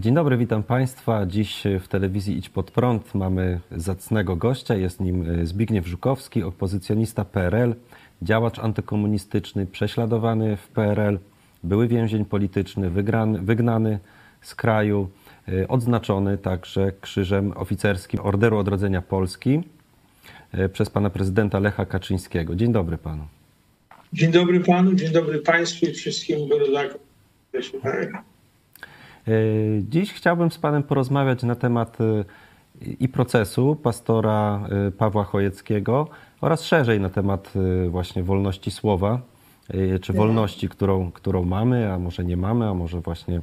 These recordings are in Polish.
Dzień dobry, witam Państwa. Dziś w telewizji Idź Pod Prąd mamy zacnego gościa. Jest nim Zbigniew Żukowski, opozycjonista PRL, działacz antykomunistyczny, prześladowany w PRL, były więzień polityczny, wygrany, wygnany z kraju, odznaczony także krzyżem oficerskim Orderu Odrodzenia Polski przez pana prezydenta Lecha Kaczyńskiego. Dzień dobry panu. Dzień dobry panu, dzień dobry państwu i wszystkim rodakom. Dziś chciałbym z panem porozmawiać na temat i procesu pastora Pawła Chojeckiego oraz szerzej na temat właśnie wolności słowa, czy wolności, którą, którą mamy, a może nie mamy, a może właśnie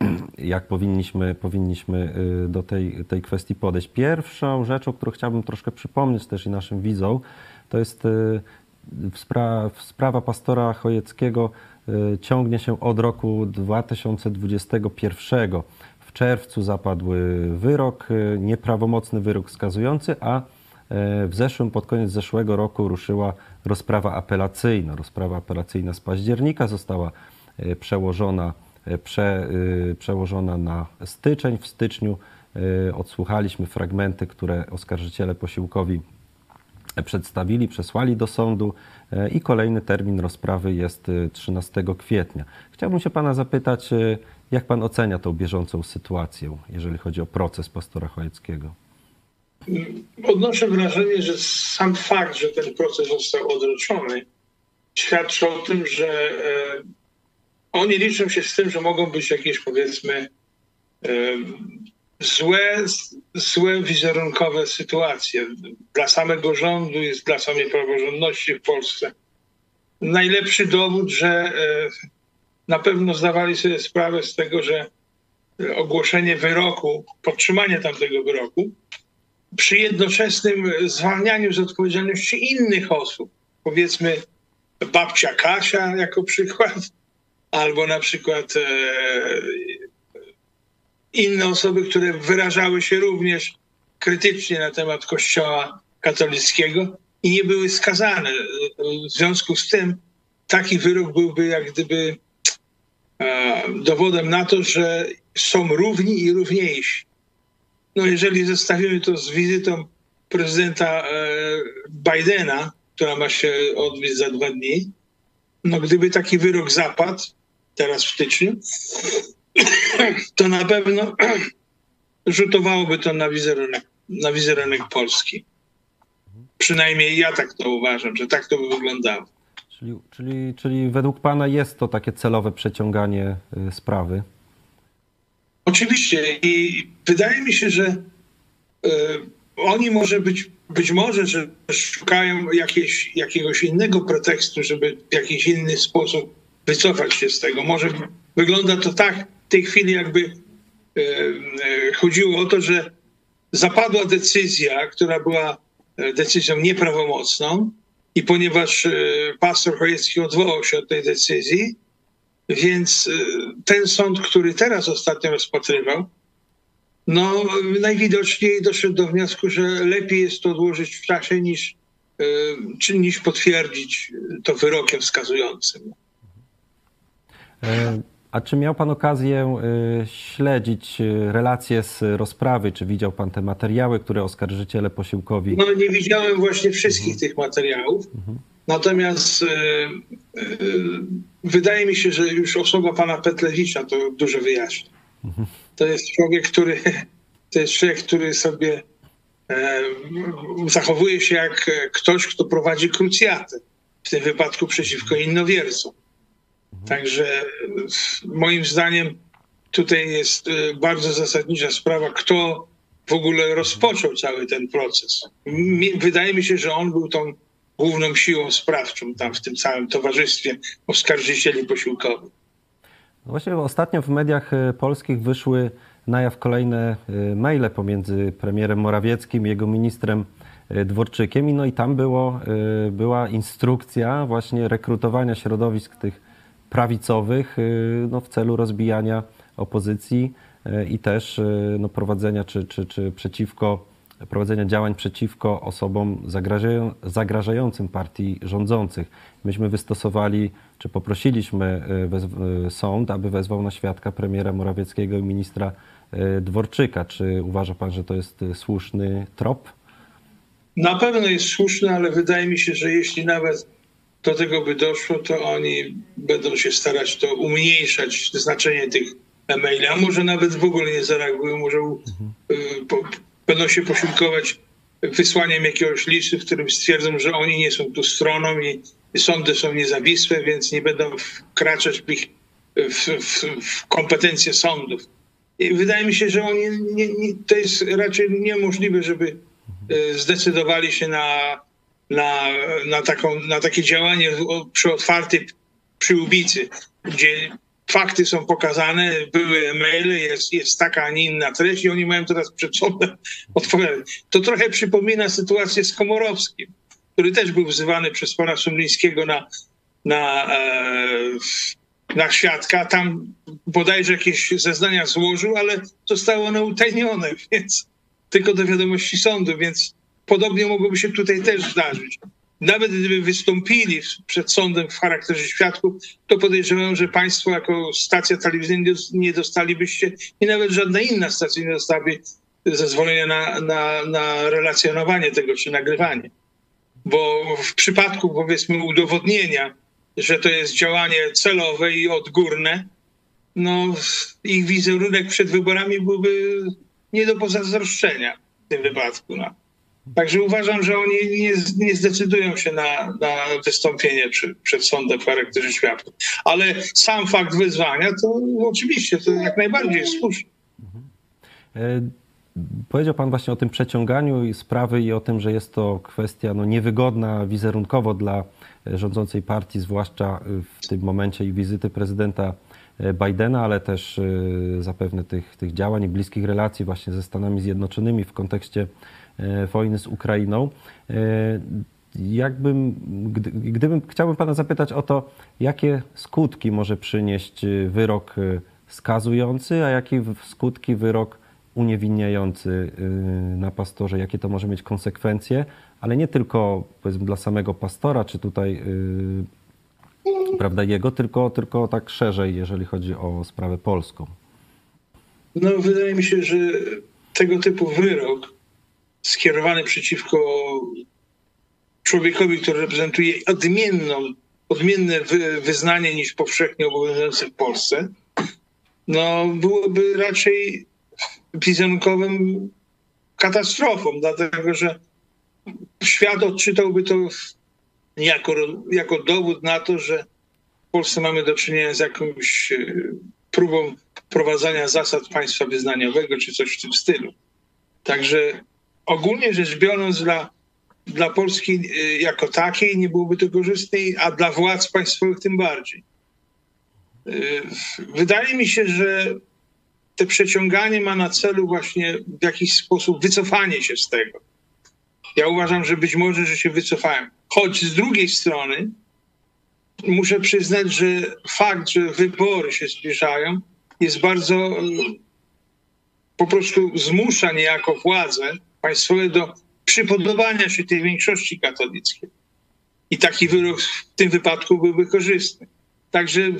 jak powinniśmy, powinniśmy do tej, tej kwestii podejść. Pierwszą rzeczą, którą chciałbym troszkę przypomnieć też i naszym widzom, to jest spra sprawa pastora Chojeckiego ciągnie się od roku 2021. W czerwcu zapadł wyrok, nieprawomocny wyrok skazujący, a w zeszłym, pod koniec zeszłego roku ruszyła rozprawa apelacyjna. Rozprawa apelacyjna z października została przełożona, prze, przełożona na styczeń. W styczniu odsłuchaliśmy fragmenty, które oskarżyciele posiłkowi przedstawili, przesłali do sądu i kolejny termin rozprawy jest 13 kwietnia. Chciałbym się pana zapytać, jak pan ocenia tą bieżącą sytuację, jeżeli chodzi o proces pastora Chojeckiego? Odnoszę wrażenie, że sam fakt, że ten proces został odroczony, świadczy o tym, że oni liczą się z tym, że mogą być jakieś powiedzmy złe, złe wizerunkowe sytuacje dla samego rządu i dla samej praworządności w Polsce. Najlepszy dowód, że na pewno zdawali sobie sprawę z tego, że ogłoszenie wyroku, podtrzymanie tamtego wyroku, przy jednoczesnym zwalnianiu z odpowiedzialności innych osób, powiedzmy babcia Kasia jako przykład, albo na przykład inne osoby, które wyrażały się również krytycznie na temat Kościoła katolickiego i nie były skazane. W związku z tym taki wyrok byłby jak gdyby dowodem na to, że są równi i równiejsi. No jeżeli zestawimy to z wizytą prezydenta Bidena, która ma się odbyć za dwa dni, no gdyby taki wyrok zapadł teraz w styczniu, to na pewno rzutowałoby to na wizerunek, na wizerunek Polski. Przynajmniej ja tak to uważam, że tak to by wyglądało. Czyli, czyli, czyli według Pana jest to takie celowe przeciąganie sprawy? Oczywiście i wydaje mi się, że y, oni może być, być może, że szukają jakieś, jakiegoś innego pretekstu, żeby w jakiś inny sposób wycofać się z tego. Może wygląda to tak tej chwili, jakby y, y, chodziło o to, że zapadła decyzja, która była decyzją nieprawomocną i ponieważ pastor Chojecki odwołał się od tej decyzji, więc ten sąd, który teraz ostatnio rozpatrywał, no najwidoczniej doszedł do wniosku, że lepiej jest to odłożyć w czasie niż, czy niż potwierdzić to wyrokiem wskazującym. A czy miał Pan okazję śledzić relacje z rozprawy? Czy widział Pan te materiały, które oskarżyciele posiłkowi... No nie widziałem właśnie wszystkich mhm. tych materiałów. Mhm. Natomiast y, y, wydaje mi się, że już osoba pana Petlewicza to dużo wyjaśnia. Mhm. To jest człowiek, który to jest człowiek, który sobie e, zachowuje się jak ktoś, kto prowadzi krucjatę. W tym wypadku przeciwko innowiercom. Także moim zdaniem tutaj jest bardzo zasadnicza sprawa, kto w ogóle rozpoczął cały ten proces. Wydaje mi się, że on był tą główną siłą sprawczą tam w tym całym towarzystwie oskarżycieli posiłkowych. No właśnie ostatnio w mediach polskich wyszły na jaw kolejne maile pomiędzy premierem Morawieckim i jego ministrem Dworczykiem. I no i tam było, była instrukcja właśnie rekrutowania środowisk tych prawicowych no, w celu rozbijania opozycji i też no, prowadzenia czy, czy, czy przeciwko prowadzenia działań przeciwko osobom zagrażają, zagrażającym partii rządzących. Myśmy wystosowali, czy poprosiliśmy sąd, aby wezwał na świadka premiera Morawieckiego i ministra Dworczyka. Czy uważa pan, że to jest słuszny trop? Na pewno jest słuszny, ale wydaje mi się, że jeśli nawet do tego by doszło, to oni będą się starać to umniejszać, znaczenie tych e-maili, a może nawet w ogóle nie zareagują, może y, po, będą się posiłkować wysłaniem jakiegoś listu, w którym stwierdzą, że oni nie są tu stroną i sądy są niezawisłe, więc nie będą wkraczać w, ich, w, w, w kompetencje sądów. I wydaje mi się, że oni nie, nie, to jest raczej niemożliwe, żeby y, zdecydowali się na, na, na, taką, na takie działanie przy otwartej przyłbicy, gdzie fakty są pokazane, były maile, jest, jest taka, a nie inna treść i oni mają teraz przed sobą odpowiadać. To trochę przypomina sytuację z Komorowskim, który też był wzywany przez pana Sumlińskiego na, na, e, na świadka. Tam bodajże jakieś zeznania złożył, ale zostało one utajnione, więc tylko do wiadomości sądu, więc podobnie mogłoby się tutaj też zdarzyć nawet gdyby wystąpili przed sądem w charakterze świadków, to podejrzewam, że państwo jako stacja telewizyjna nie dostalibyście i nawet żadna inna stacja nie dostałaby zezwolenia na, na, na relacjonowanie tego czy nagrywanie. Bo w przypadku powiedzmy udowodnienia, że to jest działanie celowe i odgórne, no ich wizerunek przed wyborami byłby nie do pozazdroszczenia w tym wypadku. No. Także uważam, że oni nie, nie zdecydują się na, na wystąpienie przy, przed sądem w charakterze świadków. Ale sam fakt wyzwania, to oczywiście to jak najbardziej jest słuszny. E, powiedział Pan właśnie o tym przeciąganiu sprawy i o tym, że jest to kwestia no, niewygodna wizerunkowo dla rządzącej partii, zwłaszcza w tym momencie i wizyty prezydenta Bidena, ale też e, zapewne tych, tych działań i bliskich relacji właśnie ze Stanami Zjednoczonymi w kontekście E, wojny z Ukrainą. E, jakbym, gdybym, chciałbym Pana zapytać o to, jakie skutki może przynieść e, wyrok skazujący, a jakie skutki wyrok uniewinniający na pastorze, jakie to może mieć konsekwencje, ale nie tylko powiedzmy dla samego pastora, czy tutaj prawda, jego, tylko, tylko tak szerzej, jeżeli chodzi o sprawę polską. No, wydaje mi się, że tego typu wyrok skierowany przeciwko człowiekowi, który reprezentuje odmienną, odmienne wyznanie niż powszechnie obowiązujące w Polsce, no byłoby raczej wizerunkowym katastrofą, dlatego że świat odczytałby to jako, jako dowód na to, że w Polsce mamy do czynienia z jakąś e, próbą wprowadzania zasad państwa wyznaniowego czy coś w tym stylu. Także ogólnie rzecz biorąc dla, dla Polski y, jako takiej nie byłoby to korzystne, a dla władz państwowych tym bardziej. Y, wydaje mi się, że te przeciąganie ma na celu właśnie w jakiś sposób wycofanie się z tego. Ja uważam, że być może, że się wycofałem. Choć z drugiej strony muszę przyznać, że fakt, że wybory się zbliżają, jest bardzo po prostu zmusza niejako władzę państwowe do przypodobania się tej większości katolickiej. I taki wyrok w tym wypadku byłby korzystny. Także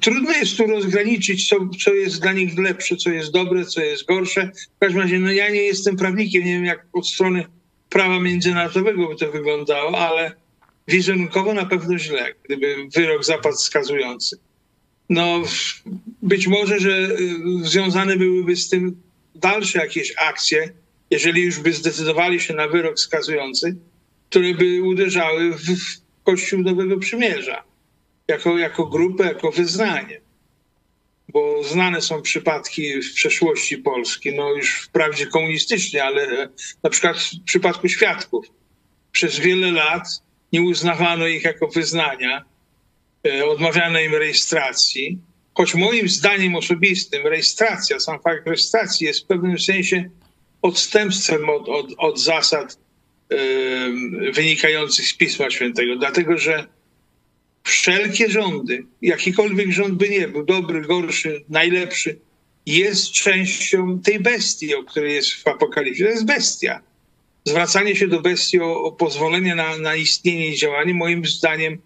trudno jest tu rozgraniczyć, co, co jest dla nich lepsze, co jest dobre, co jest gorsze. W każdym razie, no ja nie jestem prawnikiem, nie wiem jak od strony prawa międzynarodowego by to wyglądało, ale wizerunkowo na pewno źle, gdyby wyrok zapadł skazujący. No, być może, że y, związane byłyby z tym dalsze jakieś akcje, jeżeli już by zdecydowali się na wyrok skazujący, które by uderzały w Kościół Nowego Przymierza jako, jako grupę, jako wyznanie. Bo znane są przypadki w przeszłości Polski, no już wprawdzie komunistycznie, ale na przykład w przypadku świadków. Przez wiele lat nie uznawano ich jako wyznania, e, odmawiano im rejestracji, choć moim zdaniem osobistym rejestracja, sam fakt rejestracji jest w pewnym sensie odstępstwem od, od, od zasad wynikających z Pisma Świętego, dlatego że wszelkie rządy, jakikolwiek rząd by nie był, dobry, gorszy, najlepszy, jest częścią tej bestii, o której jest w Apokalipsie. To jest bestia. Zwracanie się do bestii o, o pozwolenie na, na istnienie i działanie, moim zdaniem,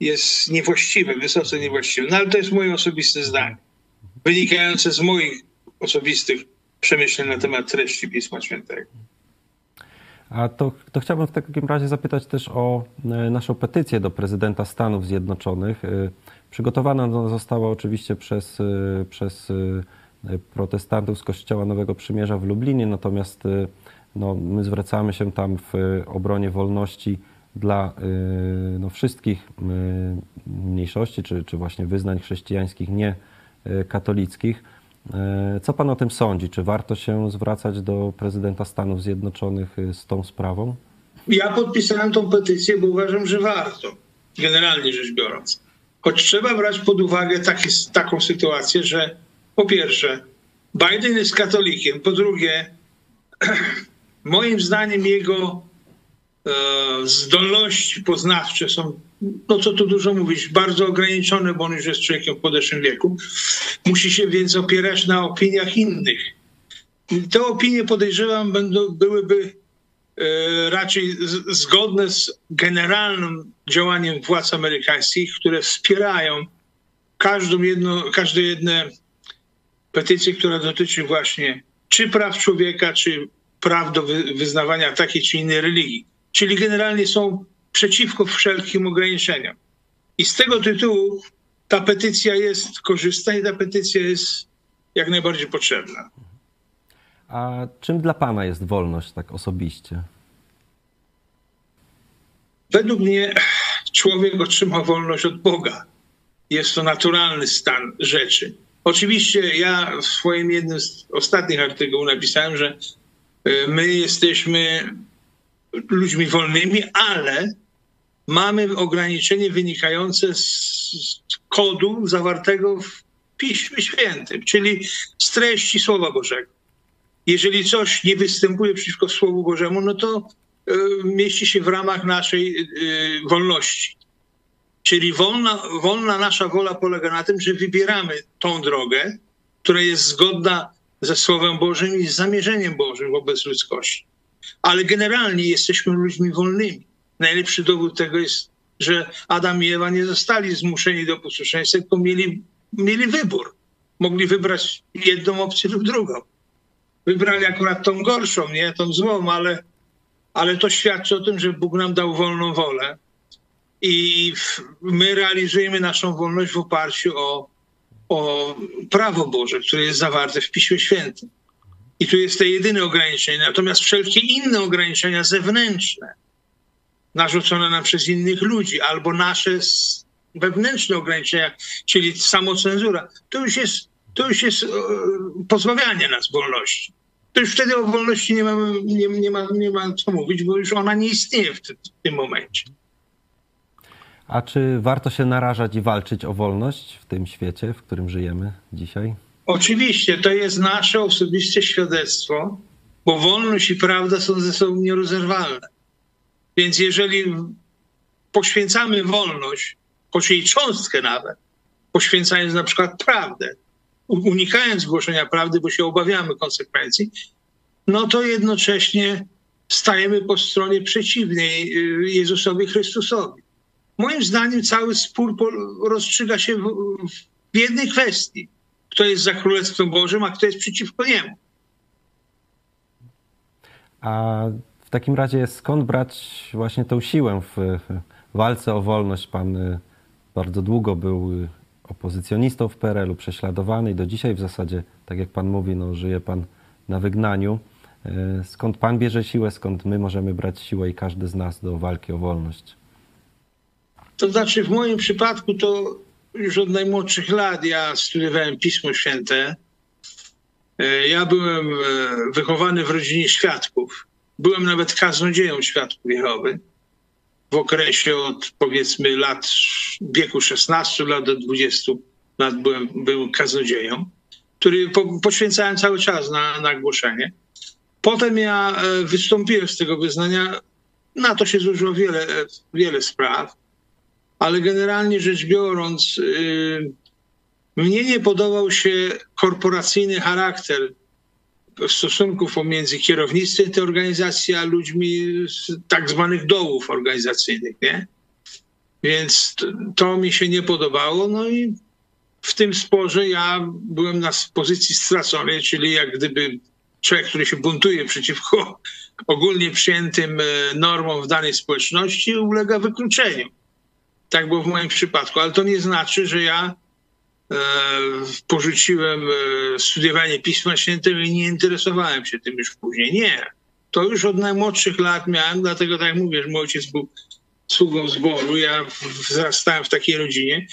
jest niewłaściwe, wysoce niewłaściwe. No ale to jest moje osobiste zdanie, wynikające z moich osobistych przemyśleń na temat treści Pisma Świętego. A to, to chciałbym w takim razie zapytać też o e, naszą petycję do prezydenta Stanów Zjednoczonych. E, przygotowana została oczywiście przez, e, przez protestantów z Kościoła Nowego Przymierza w Lublinie, natomiast no, my zwracamy się tam w obronie wolności dla no, wszystkich mniejszości, czy, czy właśnie wyznań chrześcijańskich nie katolickich. E, co pan o tym sądzi? Czy warto się zwracać do prezydenta Stanów Zjednoczonych y, z tą sprawą? Ja podpisałem tą petycję, bo uważam, że warto, generalnie rzecz biorąc. Choć trzeba brać pod uwagę taki, taką sytuację, że po pierwsze, Biden jest katolikiem, po drugie, moim zdaniem jego e, zdolności poznawcze są no co tu dużo mówić, bardzo ograniczone, bo on już jest człowiekiem w podeszłym wieku. Musi się więc opierać na opiniach innych. Te opinie, podejrzewam, będą, byłyby e, raczej zgodne z generalnym działaniem władz amerykańskich, które wspierają każdą jedno, każde jedne petycje, która dotyczy właśnie czy praw człowieka, czy praw do wyznawania takiej czy innej religii. Czyli generalnie są przeciwko wszelkim ograniczeniom. I z tego tytułu ta petycja jest korzystna i ta petycja jest jak najbardziej potrzebna. A czym dla Pana jest wolność tak osobiście? Według mnie człowiek otrzyma wolność od Boga. Jest to naturalny stan rzeczy. Oczywiście ja w swoim jednym z ostatnich artykułów napisałem, że e, my jesteśmy ludźmi wolnymi, ale mamy ograniczenie wynikające z kodu zawartego w Piśmie Świętym, czyli z treści Słowa Bożego. Jeżeli coś nie występuje przeciwko Słowu Bożemu, no to y, mieści się w ramach naszej y, wolności. Czyli wolna, wolna nasza wola polega na tym, że wybieramy tą drogę, która jest zgodna ze Słowem Bożym i z zamierzeniem Bożym wobec ludzkości. Ale generalnie jesteśmy ludźmi wolnymi. Najlepszy dowód tego jest, że Adam i Ewa nie zostali zmuszeni do posłuszeństwa, tylko mieli, mieli wybór. Mogli wybrać jedną opcję lub drugą. Wybrali akurat tą gorszą, nie tą złą, ale, ale to świadczy o tym, że Bóg nam dał wolną wolę i my realizujemy naszą wolność w oparciu o, o prawo Boże, które jest zawarte w Piśmie Świętym. I tu jest to jedyne ograniczenie. Natomiast wszelkie inne ograniczenia zewnętrzne, narzucone nam przez innych ludzi, albo nasze wewnętrzne ograniczenia, czyli samocenzura, to już jest, to już jest e, pozbawianie nas wolności. To już wtedy o wolności nie ma, nie, nie ma, nie ma co mówić, bo już ona nie istnieje w, w tym momencie. A czy warto się narażać i walczyć o wolność w tym świecie, w którym żyjemy dzisiaj? Oczywiście, to jest nasze osobiste świadectwo, bo wolność i prawda są ze sobą nierozerwalne. Więc jeżeli poświęcamy wolność, choć jej cząstkę nawet, poświęcając na przykład prawdę, unikając głoszenia prawdy, bo się obawiamy konsekwencji, no to jednocześnie stajemy po stronie przeciwnej y, Jezusowi Chrystusowi. Moim zdaniem cały spór rozstrzyga się w jednej kwestii. Kto jest za Królestwem Bożym, a kto jest przeciwko niemu. A w takim razie skąd brać właśnie tę siłę w walce o wolność? Pan y, bardzo długo był y, opozycjonistą w PRL-u, prześladowany i do dzisiaj w zasadzie, tak jak pan mówi, no, żyje pan na wygnaniu. Y, skąd pan bierze siłę, skąd my możemy brać siłę i każdy z nas do walki o wolność? To znaczy, w moim przypadku to już od najmłodszych lat ja studiowałem Pismo Święte. Ja byłem wychowany w rodzinie świadków. Byłem nawet kaznodzieją Świadków Jehowy w okresie od powiedzmy lat wieku 16 lat do 20 lat byłem, byłem kaznodzieją, który po, poświęcałem cały czas na, na głoszenie. Potem ja e, wystąpiłem z tego wyznania. Na to się złożyło wiele, wiele spraw, ale generalnie rzecz biorąc, yy, Mnie nie podobał się korporacyjny charakter stosunków pomiędzy kierownictwem tej organizacji a ludźmi z tak zwanych dołów organizacyjnych, nie? Więc to, to mi się nie podobało. No i w tym sporze ja byłem na pozycji straconej, czyli jak gdyby człowiek, który się buntuje przeciwko ogólnie przyjętym e, normom w danej społeczności, ulega wykluczeniu. Tak było w moim przypadku, ale to nie znaczy, że ja e, porzuciłem e, studiowanie Pisma Świętego i nie interesowałem się tym już później. Nie. To już od najmłodszych lat miałem, dlatego tak mówię, że mój ojciec był sługą zboru, ja wzrastałem w takiej rodzinie.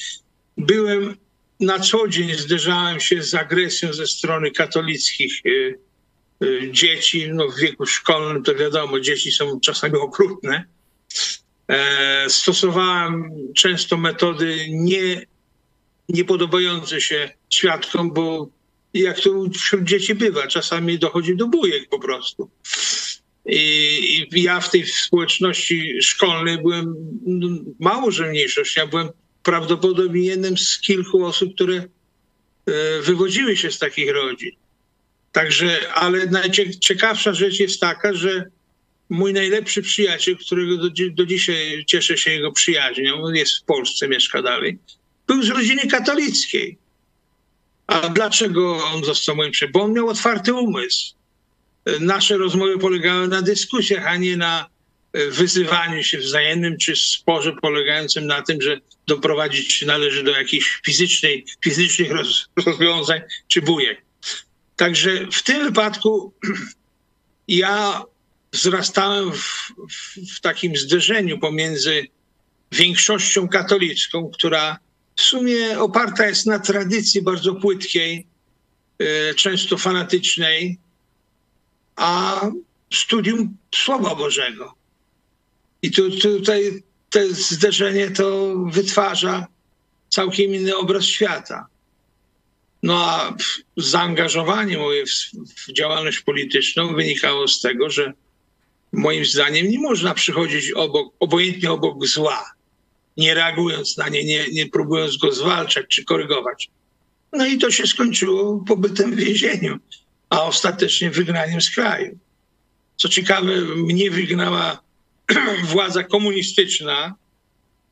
Byłem na co dzień zderzałem się z agresją ze strony katolickich dzieci no w wieku szkolnym, to wiadomo, dzieci są czasami okrutne. E, stosowałem często metody nie, niepodobające się świadkom, bo jak to wśród dzieci bywa, czasami dochodzi do bujek po prostu. I, I, ja w tej społeczności szkolnej byłem no, mało, że mniejszość. Ja byłem prawdopodobnie jednym z kilku osób, które e, wywodziły się z takich rodzin. Także, ale najciekawsza rzecz jest taka, że mój najlepszy przyjaciel, którego do, do dzisiaj cieszę się jego przyjaźnią, jest w Polsce, mieszka dalej, był z rodziny katolickiej. A dlaczego on został moim przyjacielem? Bo on miał otwarty umysł. Nasze rozmowy polegały na dyskusjach, a nie na e, wyzywaniu się wzajemnym, czy sporze polegającym na tym, że doprowadzić należy do jakichś fizycznej, fizycznych rozwiązań czy bujek. Także w tym wypadku ja wzrastałem w, w, takim zderzeniu pomiędzy większością katolicką, która w sumie oparta jest na tradycji bardzo płytkiej, e, często fanatycznej, a studium Słowa Bożego. I tu, tutaj to zderzenie to wytwarza całkiem inny obraz świata. No a zaangażowanie moje w, w działalność polityczną wynikało z tego, że moim zdaniem nie można przychodzić obok, obojętnie obok zła, nie reagując na nie, nie, nie próbując go zwalczać czy korygować. No i to się skończyło pobytem w więzieniu, a ostatecznie wygraniem z kraju. Co ciekawe, mnie wygnała władza komunistyczna,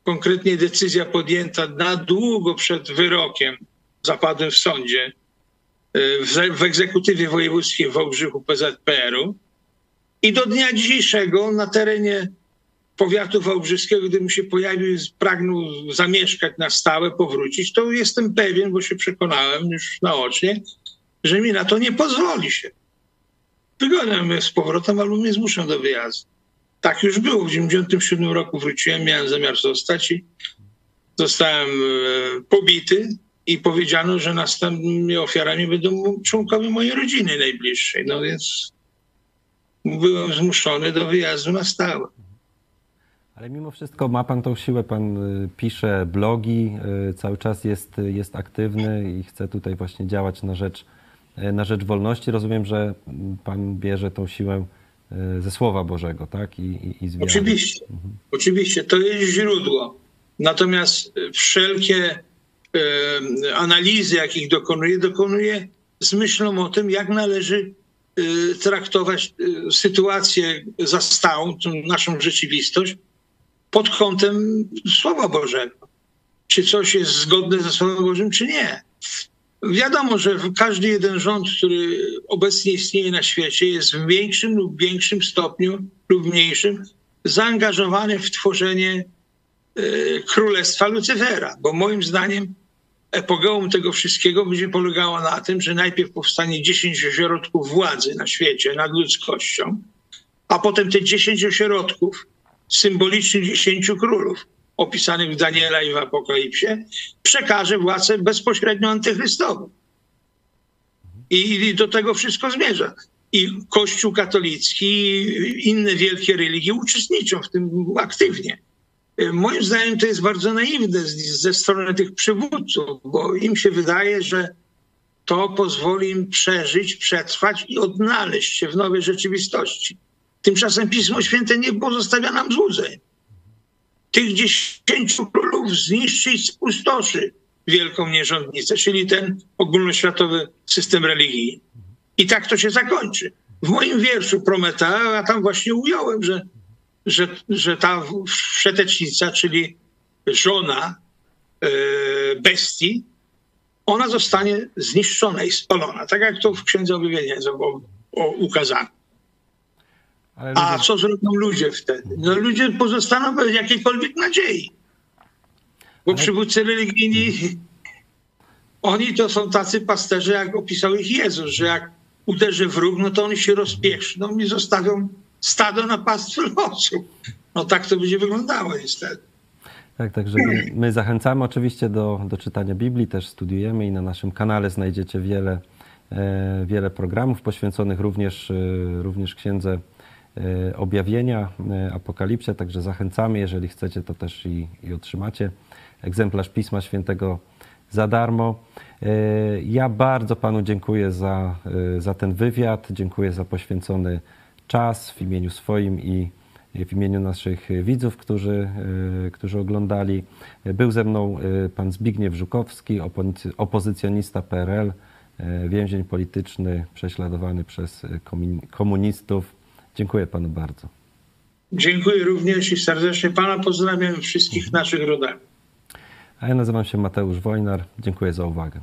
konkretnie decyzja podjęta na długo przed wyrokiem zapadłem w sądzie, y, w, w egzekutywie wojewódzkiej w Wałbrzychu PZPR-u i do dnia dzisiejszego na terenie powiatu wałbrzyskiego, gdybym się pojawił, pragnął zamieszkać na stałe, powrócić, to jestem pewien, bo się przekonałem już naocznie, że mi na to nie pozwoli się. Wygonią mnie z powrotem albo mnie zmuszą do wyjazdu. Tak już było. W 1997 roku wróciłem, miałem zamiar zostać i zostałem e, pobity i powiedziano, że następnymi ofiarami będą członkowie mojej rodziny najbliższej. No więc byłem zmuszony do wyjazdu na stałe. Ale mimo wszystko ma pan tą siłę, pan y, pisze blogi, y, cały czas jest, jest aktywny i chce tutaj właśnie działać na rzecz, y, na rzecz wolności. Rozumiem, że pan bierze tą siłę ze Słowa Bożego, tak? I, i, i z Oczywiście, mhm. oczywiście, to jest źródło. Natomiast wszelkie analizy, jakich dokonuje, dokonuje z myślą o tym, jak należy y, traktować y, sytuację zastałą, naszą rzeczywistość, pod kątem Słowa Bożego. Czy coś jest zgodne ze Słowem Bożym, czy nie. Wiadomo, że każdy jeden rząd, który obecnie istnieje na świecie, jest w większym lub większym stopniu lub mniejszym zaangażowany w tworzenie y, królestwa Lucyfera, bo moim zdaniem epogeum tego wszystkiego będzie polegało na tym, że najpierw powstanie 10 ośrodków władzy na świecie nad ludzkością, a potem te 10 ośrodków, symbolicznych 10 królów, opisanych w Daniela i w Apokalipsie, przekaże władzę bezpośrednio antychrystową. I do tego wszystko zmierza. I Kościół katolicki, i inne wielkie religie uczestniczą w tym aktywnie. Y, moim zdaniem to jest bardzo naiwne ze strony tych przywódców, bo im się wydaje, że to pozwoli im przeżyć, przetrwać i odnaleźć się w nowej rzeczywistości. Tymczasem Pismo Święte nie pozostawia nam złudzeń. Tych dziesięciu królów zniszczyć, spustoszy. wielką nierządnicę, czyli ten ogólnoświatowy system religii. I tak to się zakończy. W moim wierszu Prometea, ja tam właśnie ująłem, że, że, że ta wszetecznica, czyli żona e, bestii, ona zostanie zniszczona i spalona, tak jak to w Księdze Objawienia jest o, o, ukazane. A co zrobią ludzie wtedy? No ludzie pozostaną bez jakiejkolwiek nadziei. Bo Ale... przywódcy religijni, oni to są tacy pasterze, jak opisał ich Jezus, że jak uderzy wróg, no to oni się rozpieszczą i zostawią stado na pastwę losu. No tak to będzie wyglądało niestety. Tak, także my, my, zachęcamy oczywiście do, do czytania Biblii, też studiujemy i na naszym kanale znajdziecie wiele, e, wiele programów poświęconych również, e, również księdze e, objawienia, apokalipsie, także zachęcamy, jeżeli chcecie, to też i, i otrzymacie egzemplarz Pisma Świętego za darmo. Ja bardzo Panu dziękuję za, za ten wywiad, dziękuję za poświęcony czas w imieniu swoim i w imieniu naszych widzów, którzy, e, którzy oglądali. Był ze mną pan Zbigniew Żukowski, opozycjonista PRL, więzień polityczny, prześladowany przez komunistów. Dziękuję panu bardzo. Dziękuję również i serdecznie pana pozdrawiam wszystkich naszych rodaków. A ja nazywam się Mateusz Wojnar. Dziękuję za uwagę.